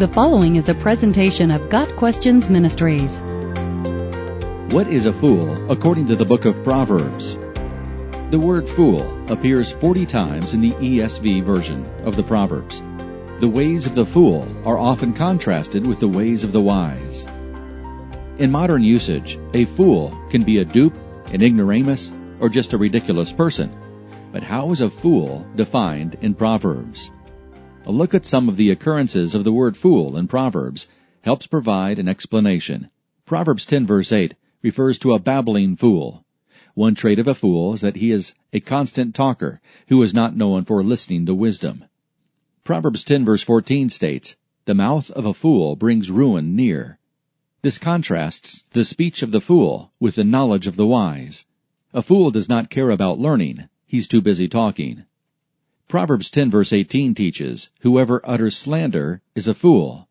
The following is a presentation of Got Questions Ministries. What is a fool according to the book of Proverbs? The word fool appears 40 times in the ESV version of the Proverbs. The ways of the fool are often contrasted with the ways of the wise. In modern usage, a fool can be a dupe, an ignoramus, or just a ridiculous person. But how is a fool defined in Proverbs? A look at some of the occurrences of the word fool in Proverbs helps provide an explanation. Proverbs 10 verse 8 refers to a babbling fool. One trait of a fool is that he is a constant talker who is not known for listening to wisdom. Proverbs 10 verse 14 states, The mouth of a fool brings ruin near. This contrasts the speech of the fool with the knowledge of the wise. A fool does not care about learning. He's too busy talking. Proverbs 10 verse 18 teaches, Whoever utters slander is a fool.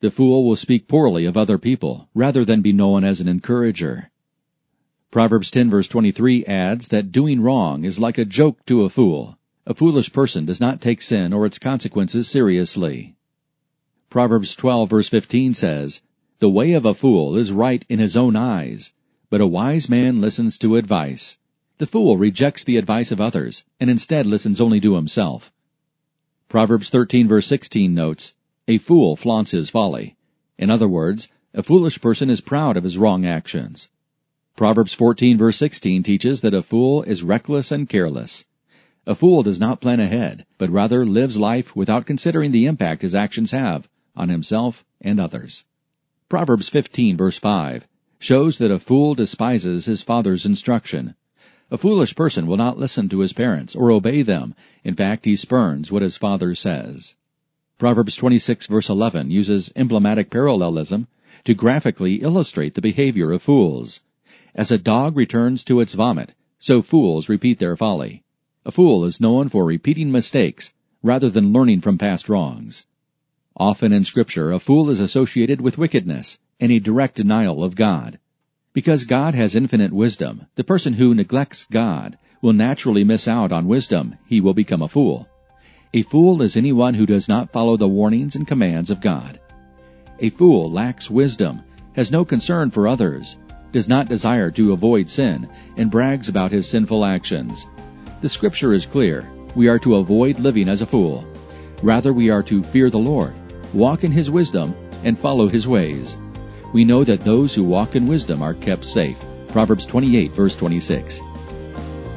The fool will speak poorly of other people, rather than be known as an encourager. Proverbs 10 verse 23 adds that doing wrong is like a joke to a fool. A foolish person does not take sin or its consequences seriously. Proverbs 12 verse 15 says, The way of a fool is right in his own eyes, but a wise man listens to advice. The fool rejects the advice of others, and instead listens only to himself. Proverbs 13 verse 16 notes, A fool flaunts his folly. In other words, a foolish person is proud of his wrong actions. Proverbs 14 verse 16 teaches that a fool is reckless and careless. A fool does not plan ahead, but rather lives life without considering the impact his actions have on himself and others. Proverbs 15 verse 5 shows that a fool despises his father's instruction. A foolish person will not listen to his parents or obey them. In fact, he spurns what his father says. Proverbs 26 verse 11 uses emblematic parallelism to graphically illustrate the behavior of fools. As a dog returns to its vomit, so fools repeat their folly. A fool is known for repeating mistakes rather than learning from past wrongs. Often in scripture, a fool is associated with wickedness and a direct denial of God. Because God has infinite wisdom, the person who neglects God will naturally miss out on wisdom. He will become a fool. A fool is anyone who does not follow the warnings and commands of God. A fool lacks wisdom, has no concern for others, does not desire to avoid sin, and brags about his sinful actions. The scripture is clear. We are to avoid living as a fool. Rather, we are to fear the Lord, walk in his wisdom, and follow his ways we know that those who walk in wisdom are kept safe. Proverbs 28 verse 26.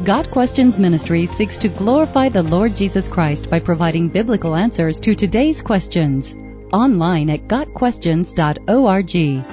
Got Questions Ministry seeks to glorify the Lord Jesus Christ by providing biblical answers to today's questions. Online at GotQuestions.org.